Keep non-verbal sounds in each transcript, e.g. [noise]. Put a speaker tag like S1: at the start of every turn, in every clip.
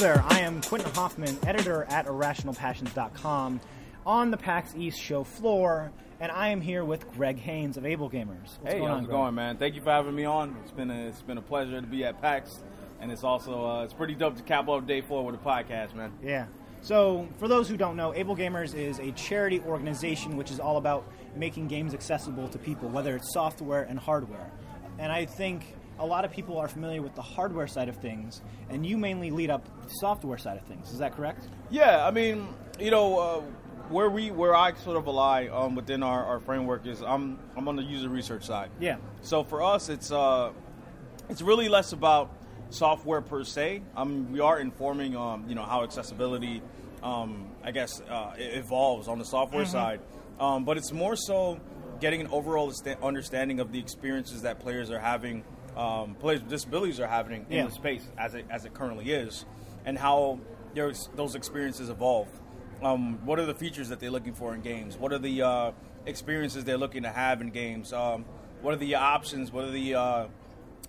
S1: there, I am Quentin Hoffman, editor at IrrationalPassions.com, on the PAX East show floor, and I am here with Greg Haynes of Able Gamers. What's
S2: hey,
S1: going
S2: how's
S1: on,
S2: it
S1: Greg?
S2: going, man? Thank you for having me on. It's been a, it's been a pleasure to be at PAX, and it's also uh, it's pretty dope to cap off day four with a podcast, man.
S1: Yeah. So, for those who don't know, Able Gamers is a charity organization which is all about making games accessible to people, whether it's software and hardware. And I think a lot of people are familiar with the hardware side of things, and you mainly lead up the software side of things. Is that correct?
S2: Yeah, I mean, you know, uh, where we where I sort of ally um, within our, our framework is I'm I'm on the user research side.
S1: Yeah.
S2: So for us, it's uh, it's really less about software per se. Um, we are informing, um, you know, how accessibility, um, I guess, uh, evolves on the software side. Um, but it's more so getting an overall understanding of the experiences that players are having, um, players with disabilities are having in
S1: Yeah.
S2: the space as it as it currently is, and how there's, those experiences evolve. Um, what are the features that they're looking for in games? What are the uh, experiences they're looking to have in games? Um, what are the options? What are the uh,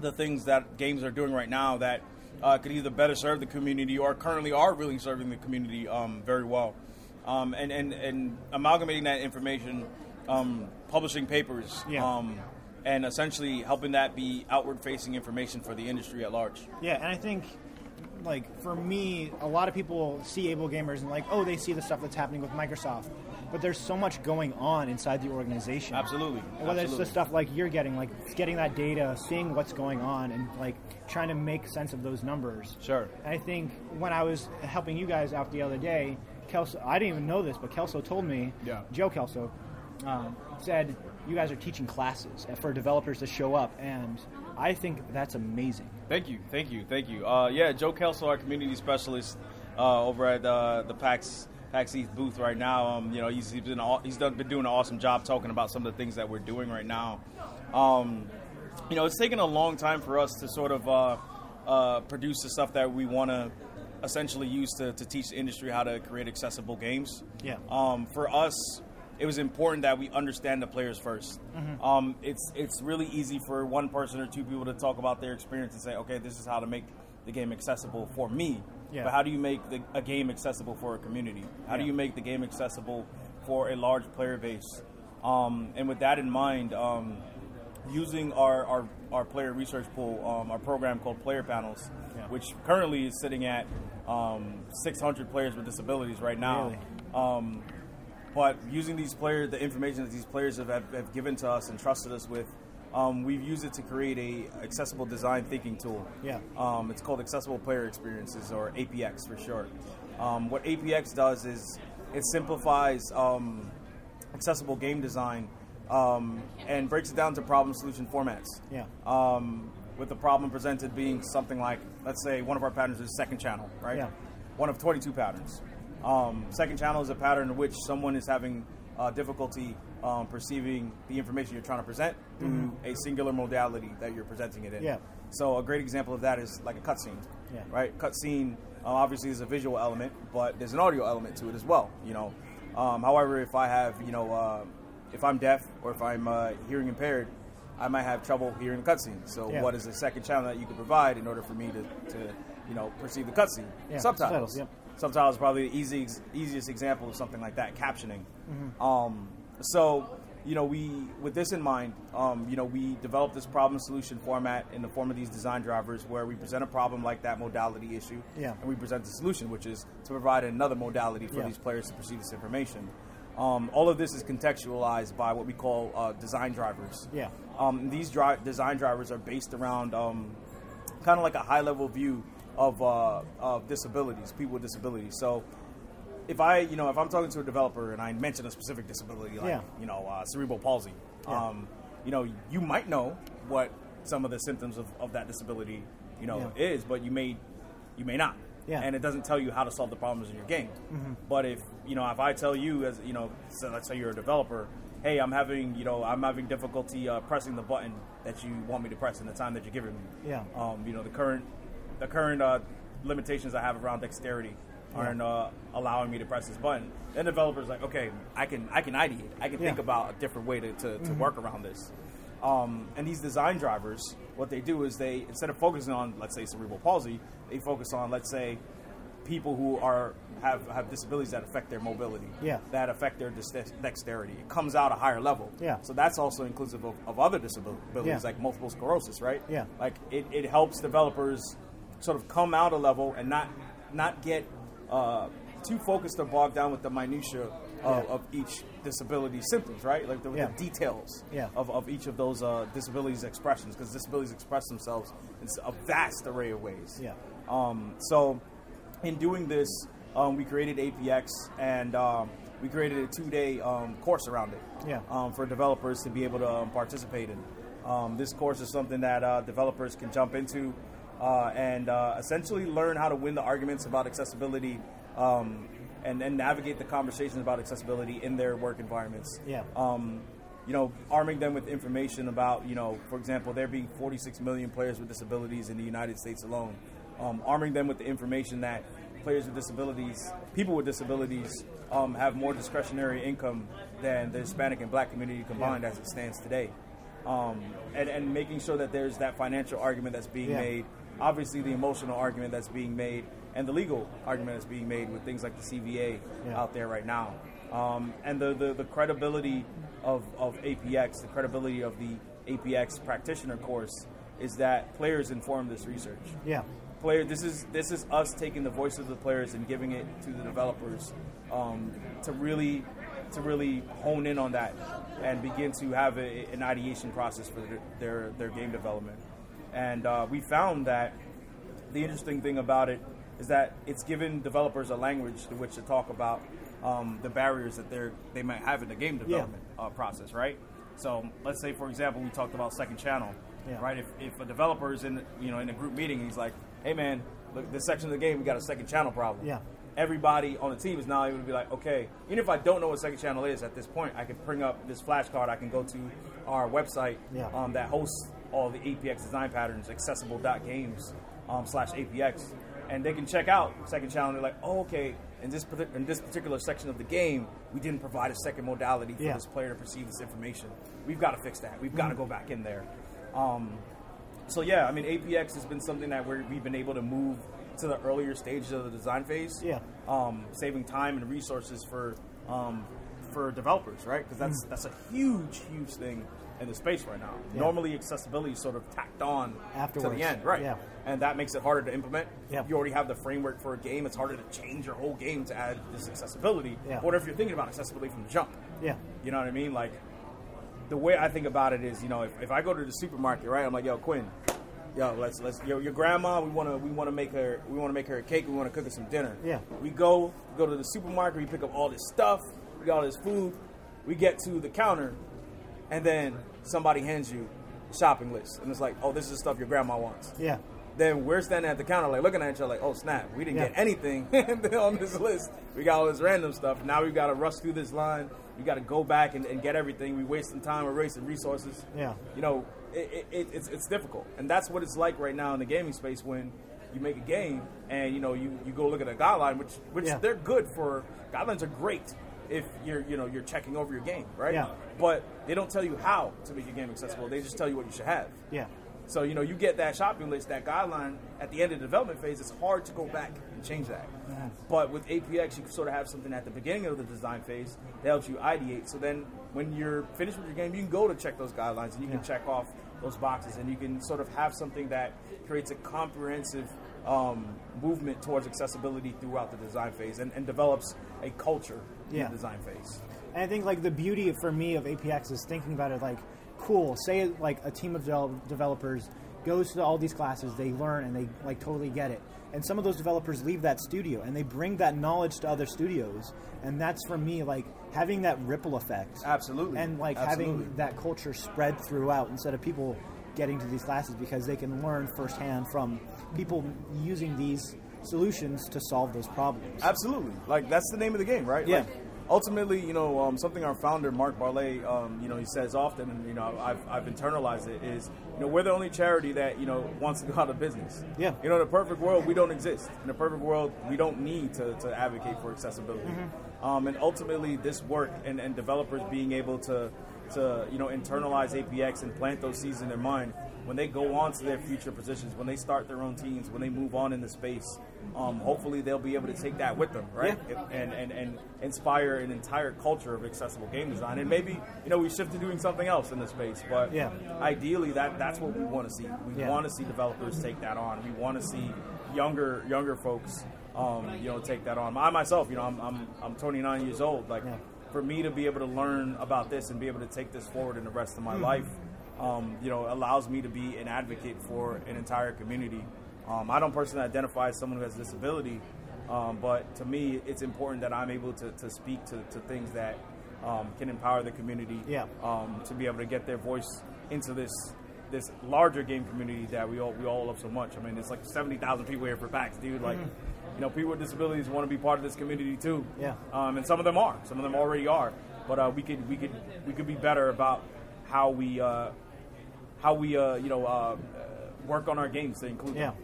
S2: the things that games are doing right now that uh, could either better serve the community or currently are really serving the community um, very well? Um, and, and, and amalgamating that information, um, publishing papers,
S1: Yeah.
S2: And essentially helping that be outward facing information for the industry at large.
S1: Yeah, and I think, like, for me, a lot of people see Able Gamers and, like, oh, they see the stuff that's happening with Microsoft. But there's so much going on inside the organization.
S2: Absolutely.
S1: Whether it's the stuff like you're getting, like getting that data, seeing what's going on, and like trying to make sense of those numbers.
S2: Sure.
S1: And I think when I was helping you guys out the other day, Kelso, I didn't even know this, but Kelso told me,
S2: Yeah.
S1: Joe Kelso, um, said you guys are teaching classes for developers to show up, and I think that's amazing.
S2: Thank you, thank you, thank you. Uh, yeah, Joe Kelso, our community specialist uh, over at uh, the PAX PAX East booth right now. Um, you know, he's, he's been he's done, been doing an awesome job talking about some of the things that we're doing right now. Um, you know, it's taken a long time for us to sort of uh, uh, produce the stuff that we want to essentially use to, to teach the industry how to create accessible games.
S1: Yeah.
S2: Um, for us, it was important that we understand the players 1st
S1: Mm-hmm.
S2: Um, it's it's really easy for one person or two people to talk about their experience and say, okay, this is how to make the game accessible for me.
S1: Yeah.
S2: But how do you make the, a game accessible for a community? How do you make the game accessible for a large player base? Um, and with that in mind, um, using our, our, our player research pool, um, our program called Player Panels,
S1: Yeah.
S2: which currently is sitting at um, 600 players with disabilities right now.
S1: Really?
S2: But using these players, the information that these players have, have, have given to us and trusted us with, um, we've used it to create a accessible design thinking tool.
S1: Yeah.
S2: Um, it's called Accessible Player Experiences, or APX for short. Um, what APX does is it simplifies um, accessible game design um, and breaks it down to problem solution formats.
S1: Yeah.
S2: Um, with the problem presented being something like, let's say, one of our patterns is second channel, right?
S1: Yeah.
S2: One of 22 patterns. Um, second channel is a pattern in which someone is having uh, difficulty um, perceiving the information you're trying to present through a singular modality that you're presenting it in.
S1: Mm-hmm. Yeah.
S2: So a great example of that is like a cutscene.
S1: Yeah.
S2: Right. Cutscene uh, obviously is a visual element, but there's an audio element to it as well. You know. Um, however, if I have you know uh, if I'm deaf or if I'm uh, hearing impaired, I might have trouble hearing the cutscene. So
S1: Yeah.
S2: what is the second channel that you could provide in order for me to, to you know perceive the cutscene?
S1: Yeah,
S2: Subtitles.
S1: subtitles.
S2: Subtitles probably the easy, easiest example of something like that, captioning.
S1: Mm-hmm.
S2: Um, so, you know, we with this in mind, um, you know, we developed this problem solution format in the form of these design drivers, where we present a problem like that modality issue,
S1: Yeah.
S2: and we present the solution, which is to provide another modality for
S1: Yeah.
S2: these players to perceive this information. Um, all of this is contextualized by what we call uh, design drivers.
S1: Yeah.
S2: Um, these dri- design drivers are based around um, kind of like a high level view of, uh, of disabilities, people with disabilities. So if I, you know, if I'm talking to a developer and I mention a specific disability, like
S1: Yeah.
S2: you know, uh, cerebral palsy,
S1: Yeah.
S2: um, you know, you might know what some of the symptoms of, of that disability, you know,
S1: Yeah.
S2: is, but you may, you may not.
S1: Yeah.
S2: And it doesn't tell you how to solve the problems in your game. Mm-hmm. But if you know, if I tell you as you know, so let's say you're a developer, hey, I'm having, you know, I'm having difficulty uh, pressing the button that you want me to press in the time that you're giving me.
S1: Yeah.
S2: Um, you know, the current, the current uh, limitations I have around dexterity aren't uh, allowing me to press this button. Then the developer's like, okay, I can, I can ideate. I can think about a different way to, to, to work around this. Um, and these design drivers, what they do is they, instead of focusing on, let's say, cerebral palsy, they focus on, let's say, people who are have, have disabilities that affect their mobility,
S1: Yeah.
S2: that affect their dex- dexterity. It comes out a higher level.
S1: Yeah.
S2: So that's also inclusive of, of other disabilities,
S1: Yeah.
S2: like multiple sclerosis, right?
S1: Yeah.
S2: Like it, it helps developers sort of come out a level and not not get uh, too focused or bogged down with the minutia of,
S1: Yeah.
S2: of each disability symptoms, right? Like the,
S1: Yeah.
S2: the details
S1: Yeah.
S2: of, of each of those uh, disabilities expressions, because disabilities express themselves in a vast array of ways.
S1: Yeah.
S2: Um, so, in doing this, um, we created APX and um, we created a two-day um, course around it
S1: Yeah.
S2: um, for developers to be able to um, participate in. Um, this course is something that uh, developers can jump into uh, and uh, essentially learn how to win the arguments about accessibility um, and, and navigate the conversations about accessibility in their work environments
S1: Yeah.
S2: um, you know, arming them with information about, you know, for example, there being 46 million players with disabilities in the United States alone. Um, arming them with the information that players with disabilities, people with disabilities, um, have more discretionary income than the Hispanic and Black community combined as it stands today. Um, and, and making sure that there's that financial argument that's being
S1: Yeah.
S2: made, obviously the emotional argument that's being made, and the legal argument that's being made with things like the CVAA
S1: Yeah.
S2: out there right now. Um, and the, the, the credibility of, of APX, the credibility of the APX practitioner course is that players inform this research.
S1: Yeah.
S2: Player, this is this is us taking the voice of the players and giving it to the developers um, to really to really hone in on that and begin to have a, an ideation process for their their, their game development. And uh, we found that the interesting thing about it is that it's given developers a language to which to talk about um, the barriers that they they might have in the game development uh, process, right? So let's say, for example, we talked about second channel,
S1: Yeah.
S2: right? If, if a developer is in you know in a group meeting, he's like, "Hey, man, look, this section of the game we got a second channel problem."
S1: Yeah.
S2: Everybody on the team is now able to be like, okay, even if I don't know what second channel is at this point, I can bring up this flashcard. I can go to our website
S1: Yeah.
S2: um, that hosts all the APX design patterns, accessible.games um, slash APX, and they can check out second. And they're like, oh, okay, in this in this particular section of the game, we didn't provide a second modality for
S1: Yeah.
S2: this player to perceive this information. We've got to fix that. We've got to go back in there. Um, so yeah, I mean, APX has been something that we're, we've been able to move to the earlier stages of the design phase.
S1: Yeah.
S2: Um, saving time and resources for um, for developers, right? Because that's that's a huge, huge thing in the space right now.
S1: Yeah.
S2: Normally, accessibility is sort of tacked on to the end, right?
S1: Yeah.
S2: And that makes it harder to implement.
S1: Yeah.
S2: You already have the framework for a game. It's harder to change your whole game to add this accessibility.
S1: Yeah.
S2: What if you're thinking about accessibility from the jump?
S1: Yeah.
S2: You know what I mean? Like the way I think about it is, you know, if, if I go to the supermarket, right? I'm like, yo, Quinn, yo, let's let's yo, your grandma, we wanna we wanna make her we wanna make her a cake, we wanna cook her some dinner.
S1: Yeah.
S2: We go go to the supermarket, we pick up all this stuff, we got all this food, we get to the counter, and then somebody hands you a shopping list, and it's like, oh, this is the stuff your grandma wants.
S1: Yeah.
S2: Then we're standing at the counter, like looking at each other, like, oh snap, we didn't
S1: Yeah.
S2: get anything [laughs] on this list. We got all this random stuff. Now we've got to rush through this line. We got to go back and, and get everything. We're wasting time. We're wasting resources.
S1: Yeah.
S2: You know, it, it, it's it's difficult, and that's what it's like right now in the gaming space when you make a game and you know you, you go look at a guideline, which which
S1: Yeah.
S2: they're good for. Guidelines are great if you're you know you're checking over your game, right?
S1: Yeah.
S2: But they don't tell you how to make your game accessible. They just tell you what you should have.
S1: Yeah.
S2: So you know, you get that shopping list, that guideline at the end of the development phase. It's hard to go back and change that. But with APX, you sort of have something at the beginning of the design phase that helps you ideate. So then, when you're finished with your game, you can go to check those guidelines and you can check off those boxes, and you can sort of have something that creates a comprehensive um, movement towards accessibility throughout the design phase and, and develops a culture in
S1: Yeah.
S2: the design phase.
S1: And I think like the beauty for me of APX is thinking about it like, cool. Say like a team of devel- developers goes to all these classes, they learn and they like totally get it. And some of those developers leave that studio and they bring that knowledge to other studios. And that's for me like having that ripple effect.
S2: Absolutely.
S1: And like
S2: Absolutely.
S1: having that culture spread throughout instead of people getting to these classes because they can learn firsthand from people using these solutions to solve those problems.
S2: Absolutely. Like that's the name of the game, right?
S1: Yeah.
S2: Like, ultimately, you know, um, something our founder Mark Barlet, um, you know, he says often, and you know, I've, I've internalized it is, you know, we're the only charity that you know wants to go out of business.
S1: Yeah.
S2: You know, in a perfect world, we don't exist. In a perfect world, we don't need to, to advocate for accessibility.
S1: Mm-hmm.
S2: Um, and ultimately, this work and, and developers being able to to you know internalize APX and plant those seeds in their mind when they go on to their future positions, when they start their own teams, when they move on in the space, um, hopefully they'll be able to take that with them, right? And, and and inspire an entire culture of accessible game design. And maybe you know we shift to doing something else in the space, but
S1: Yeah.
S2: ideally that that's what we want to see. We
S1: Yeah.
S2: want to see developers take that on. We want to see younger younger folks, um, you know, take that on. I myself, you know, I'm I'm, I'm 29 years old. Like
S1: Yeah.
S2: For me to be able to learn about this and be able to take this forward in the rest of
S1: Mm-hmm.
S2: my life, um, you know, allows me to be an advocate for an entire community. Um, I don't personally identify as someone who has a disability, um, but to me, it's important that I'm able to, to speak to, to things that um, can empower the community.
S1: Yeah.
S2: Um, to be able to get their voice into this this larger game community that we all we all love so much. I mean, it's like seventy thousand people here for PAX, dude. Like, you know, people with disabilities want to be part of this community too.
S1: Mm-hmm. Yeah.
S2: Um, and some of them are. Some of them already are. But uh, we could we could we could be better about how we uh, how we uh, you know uh, work on our games to include.
S1: Yeah,
S2: them.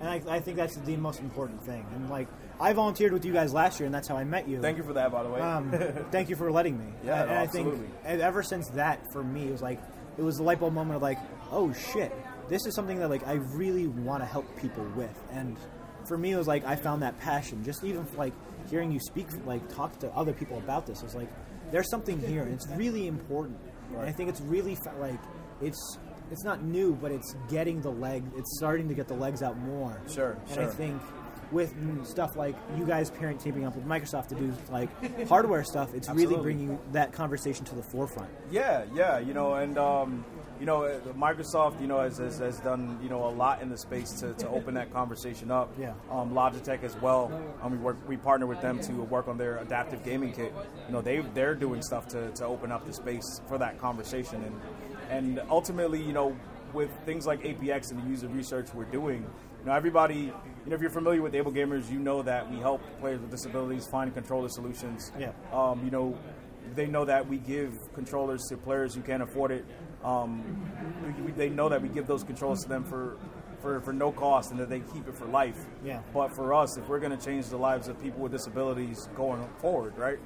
S1: and I, I think that's the most important thing. And like, I volunteered with you guys last year, and that's how I met you.
S2: Thank you for that, by the way.
S1: Um, [laughs] thank you for letting me.
S2: Yeah,
S1: and
S2: no,
S1: I
S2: absolutely.
S1: think and ever since that, for me, it was like it was the light bulb moment of like, oh shit, this is something that like I really want to help people with. And for me, it was like I found that passion. Just even like hearing you speak, like talk to other people about this, is like there's something here, and it's really important. And I think it's really like it's it's not new, but it's getting the leg. It's starting to get the legs out more.
S2: Sure,
S1: and
S2: sure.
S1: I think with stuff like you guys parent teaming up with Microsoft to do like hardware stuff, it's really bringing that conversation to the forefront.
S2: Yeah, yeah, you know, and um, you know, uh, Microsoft, you know, has, has, has done you know a lot in the space to, to open that conversation up. [laughs]
S1: Yeah.
S2: Um, Logitech as well. Um, we work, we partner with them to work on their adaptive gaming kit. You know, they they're doing stuff to, to open up the space for that conversation, and and ultimately, you know, with things like APX and the user research we're doing. You know, everybody, you know, if you're familiar with Able Gamers, you know that we help players with disabilities find controller solutions.
S1: Yeah.
S2: Um, you know, they know that we give controllers to players who can't afford it. Um, we, they know that we give those controllers to them for, for, for no cost and that they keep it for life.
S1: Yeah.
S2: But for us, if we're going to change the lives of people with disabilities going forward, right,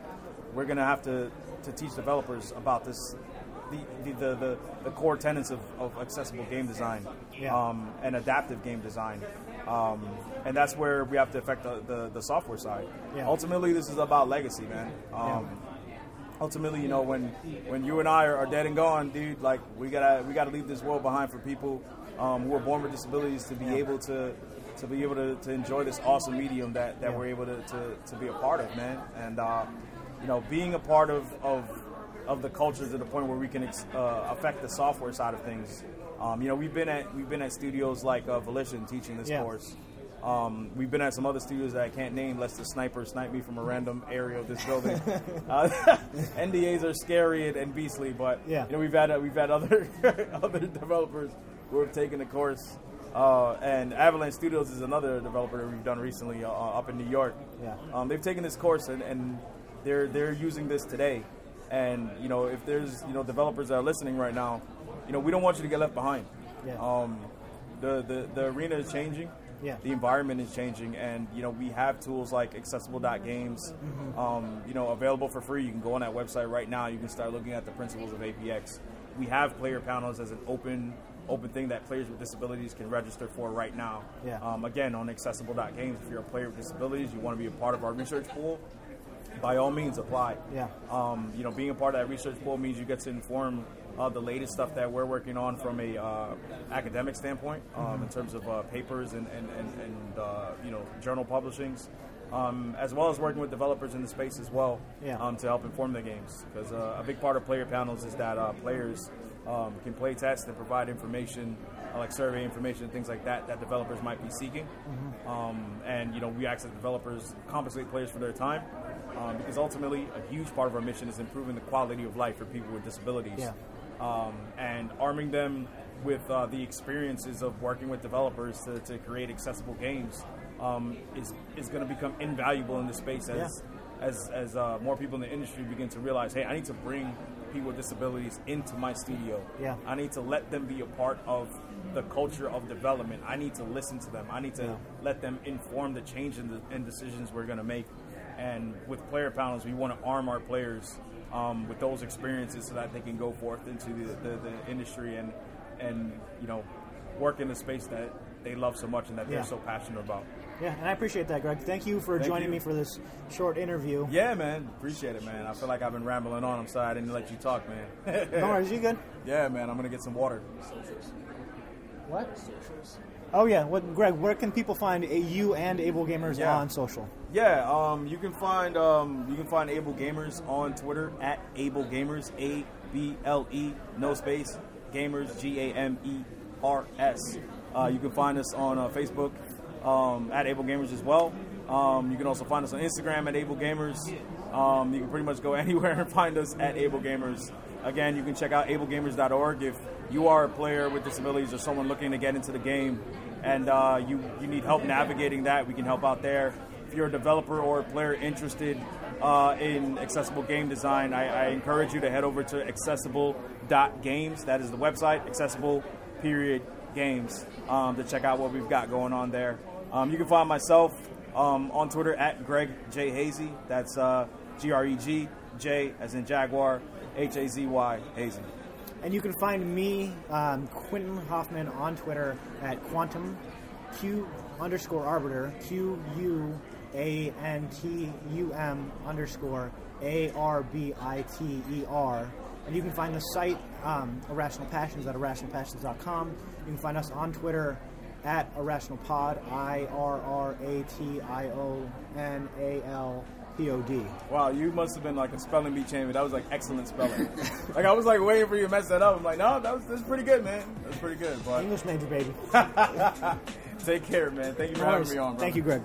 S2: we're going to have to, to teach developers about this, the, the, the, the, the core tenets of, of accessible game design
S1: Yeah.
S2: um, and adaptive game design. Um, and that's where we have to affect the, the, the software side.
S1: Yeah.
S2: Ultimately, this is about legacy, man. Um, ultimately, you know, when when you and I are, are dead and gone, dude, like we gotta we gotta leave this world behind for people um, who are born with disabilities to be able to to be able to, to enjoy this awesome medium that, that
S1: Yeah.
S2: we're able to, to, to be a part of, man. And uh, you know, being a part of, of of the culture to the point where we can ex- uh, affect the software side of things. Um, you know, we've been at we've been at studios like uh, Volition teaching this
S1: Yeah.
S2: course. Um, we've been at some other studios that I can't name, lest the sniper snipe me from a random area of this building. [laughs] uh, [laughs] NDAs are scary and, and beastly, but
S1: Yeah.
S2: you know we've had uh, we've had other [laughs] other developers who have taken the course. Uh, and Avalanche Studios is another developer that we've done recently uh, up in New York.
S1: Yeah.
S2: Um, they've taken this course and, and they're they're using this today. And you know, if there's you know developers that are listening right now, you know, we don't want you to get left behind.
S1: Yeah.
S2: Um, the, the the arena is changing.
S1: Yeah.
S2: The environment is changing, and you know we have tools like accessible.games,
S1: Mm-hmm.
S2: um, you know, available for free. You can go on that website right now. You can start looking at the principles of APX. We have player panels as an open open thing that players with disabilities can register for right now.
S1: Yeah.
S2: Um, again, on accessible.games, if you're a player with disabilities, you want to be a part of our research pool. By all means, apply.
S1: Yeah.
S2: Um, you know, being a part of that research pool means you get to inform uh, the latest stuff that we're working on from a uh, academic standpoint, um,
S1: Mm-hmm.
S2: in terms of uh, papers and and, and, and uh, you know journal publishings, um, as well as working with developers in the space as well
S1: Yeah.
S2: um, to help inform the games. Because uh, a big part of player panels is that uh, players um, can play test and provide information. uh, Like survey information and things like that that developers might be seeking,
S1: Mm-hmm.
S2: um, and you know we ask that developers compensate players for their time, um, because ultimately a huge part of our mission is improving the quality of life for people with disabilities
S1: Yeah.
S2: Um, and arming them with uh, the experiences of working with developers to, to create accessible games um, is, is going to become invaluable in this space as, as, as uh, more people in the industry begin to realize, hey, I need to bring people with disabilities into my studio.
S1: Yeah.
S2: I need to let them be a part of the culture of development. I need to listen to them. I need to
S1: Yeah.
S2: let them inform the change in, the, in decisions we're going to make. And with player panels, we want to arm our players um, with those experiences so that they can go forth into the, the, the industry and and you know work in the space that they love so much and that
S1: Yeah.
S2: they're so passionate about.
S1: Yeah, and I appreciate that, Greg. Thank you for
S2: Thank
S1: joining
S2: you.
S1: me for this short interview.
S2: Yeah, man, appreciate it, man. I feel like I've been rambling on. I'm sorry I didn't let you talk, man.
S1: No worries, you good? [laughs]
S2: yeah, man, I'm gonna get some water.
S1: What? Socials. Oh yeah, what, Greg? Where can people find a, you and Able Gamers
S2: Yeah.
S1: on social?
S2: Yeah, um, you can find um, you can find Able Gamers on Twitter at Able Gamers A B L E no space Gamers G A M E R S. Uh, you can find us on uh, Facebook um, at Able Gamers as well. Um, you can also find us on Instagram at Able Gamers. Um, you can pretty much go [laughs] anywhere and find us at Able Gamers. Again, you can check out ablegamers.org if you are a player with disabilities or someone looking to get into the game and uh, you, you need help navigating that, we can help out there. If you're a developer or a player interested uh, in accessible game design, I, I encourage you to head over to accessible.games. That is the website, accessible period games, um, to check out what we've got going on there. Um, you can find myself um, on Twitter at Greg J Hazy. That's uh, G R E G J as in Jaguar, H A Z Y Hazy.
S1: And you can find me, um, Quentin Hoffman, on Twitter at Quantum Q underscore Arbiter Q U A N T U M underscore A R B I T E R. And you can find the site um, Irrational Passions at irrationalpassions.com. You can find us on Twitter at Irrational Pod, I R R A T I O N A L P O D.
S2: Wow, you must have been like a spelling bee champion. That was like excellent spelling. [laughs] like I was like waiting for you to mess that up. I'm like, no, that was that's pretty good, man. That's pretty good. But
S1: English major, baby. [laughs]
S2: take care, man. Thank you for having me on, bro.
S1: Thank you, Greg.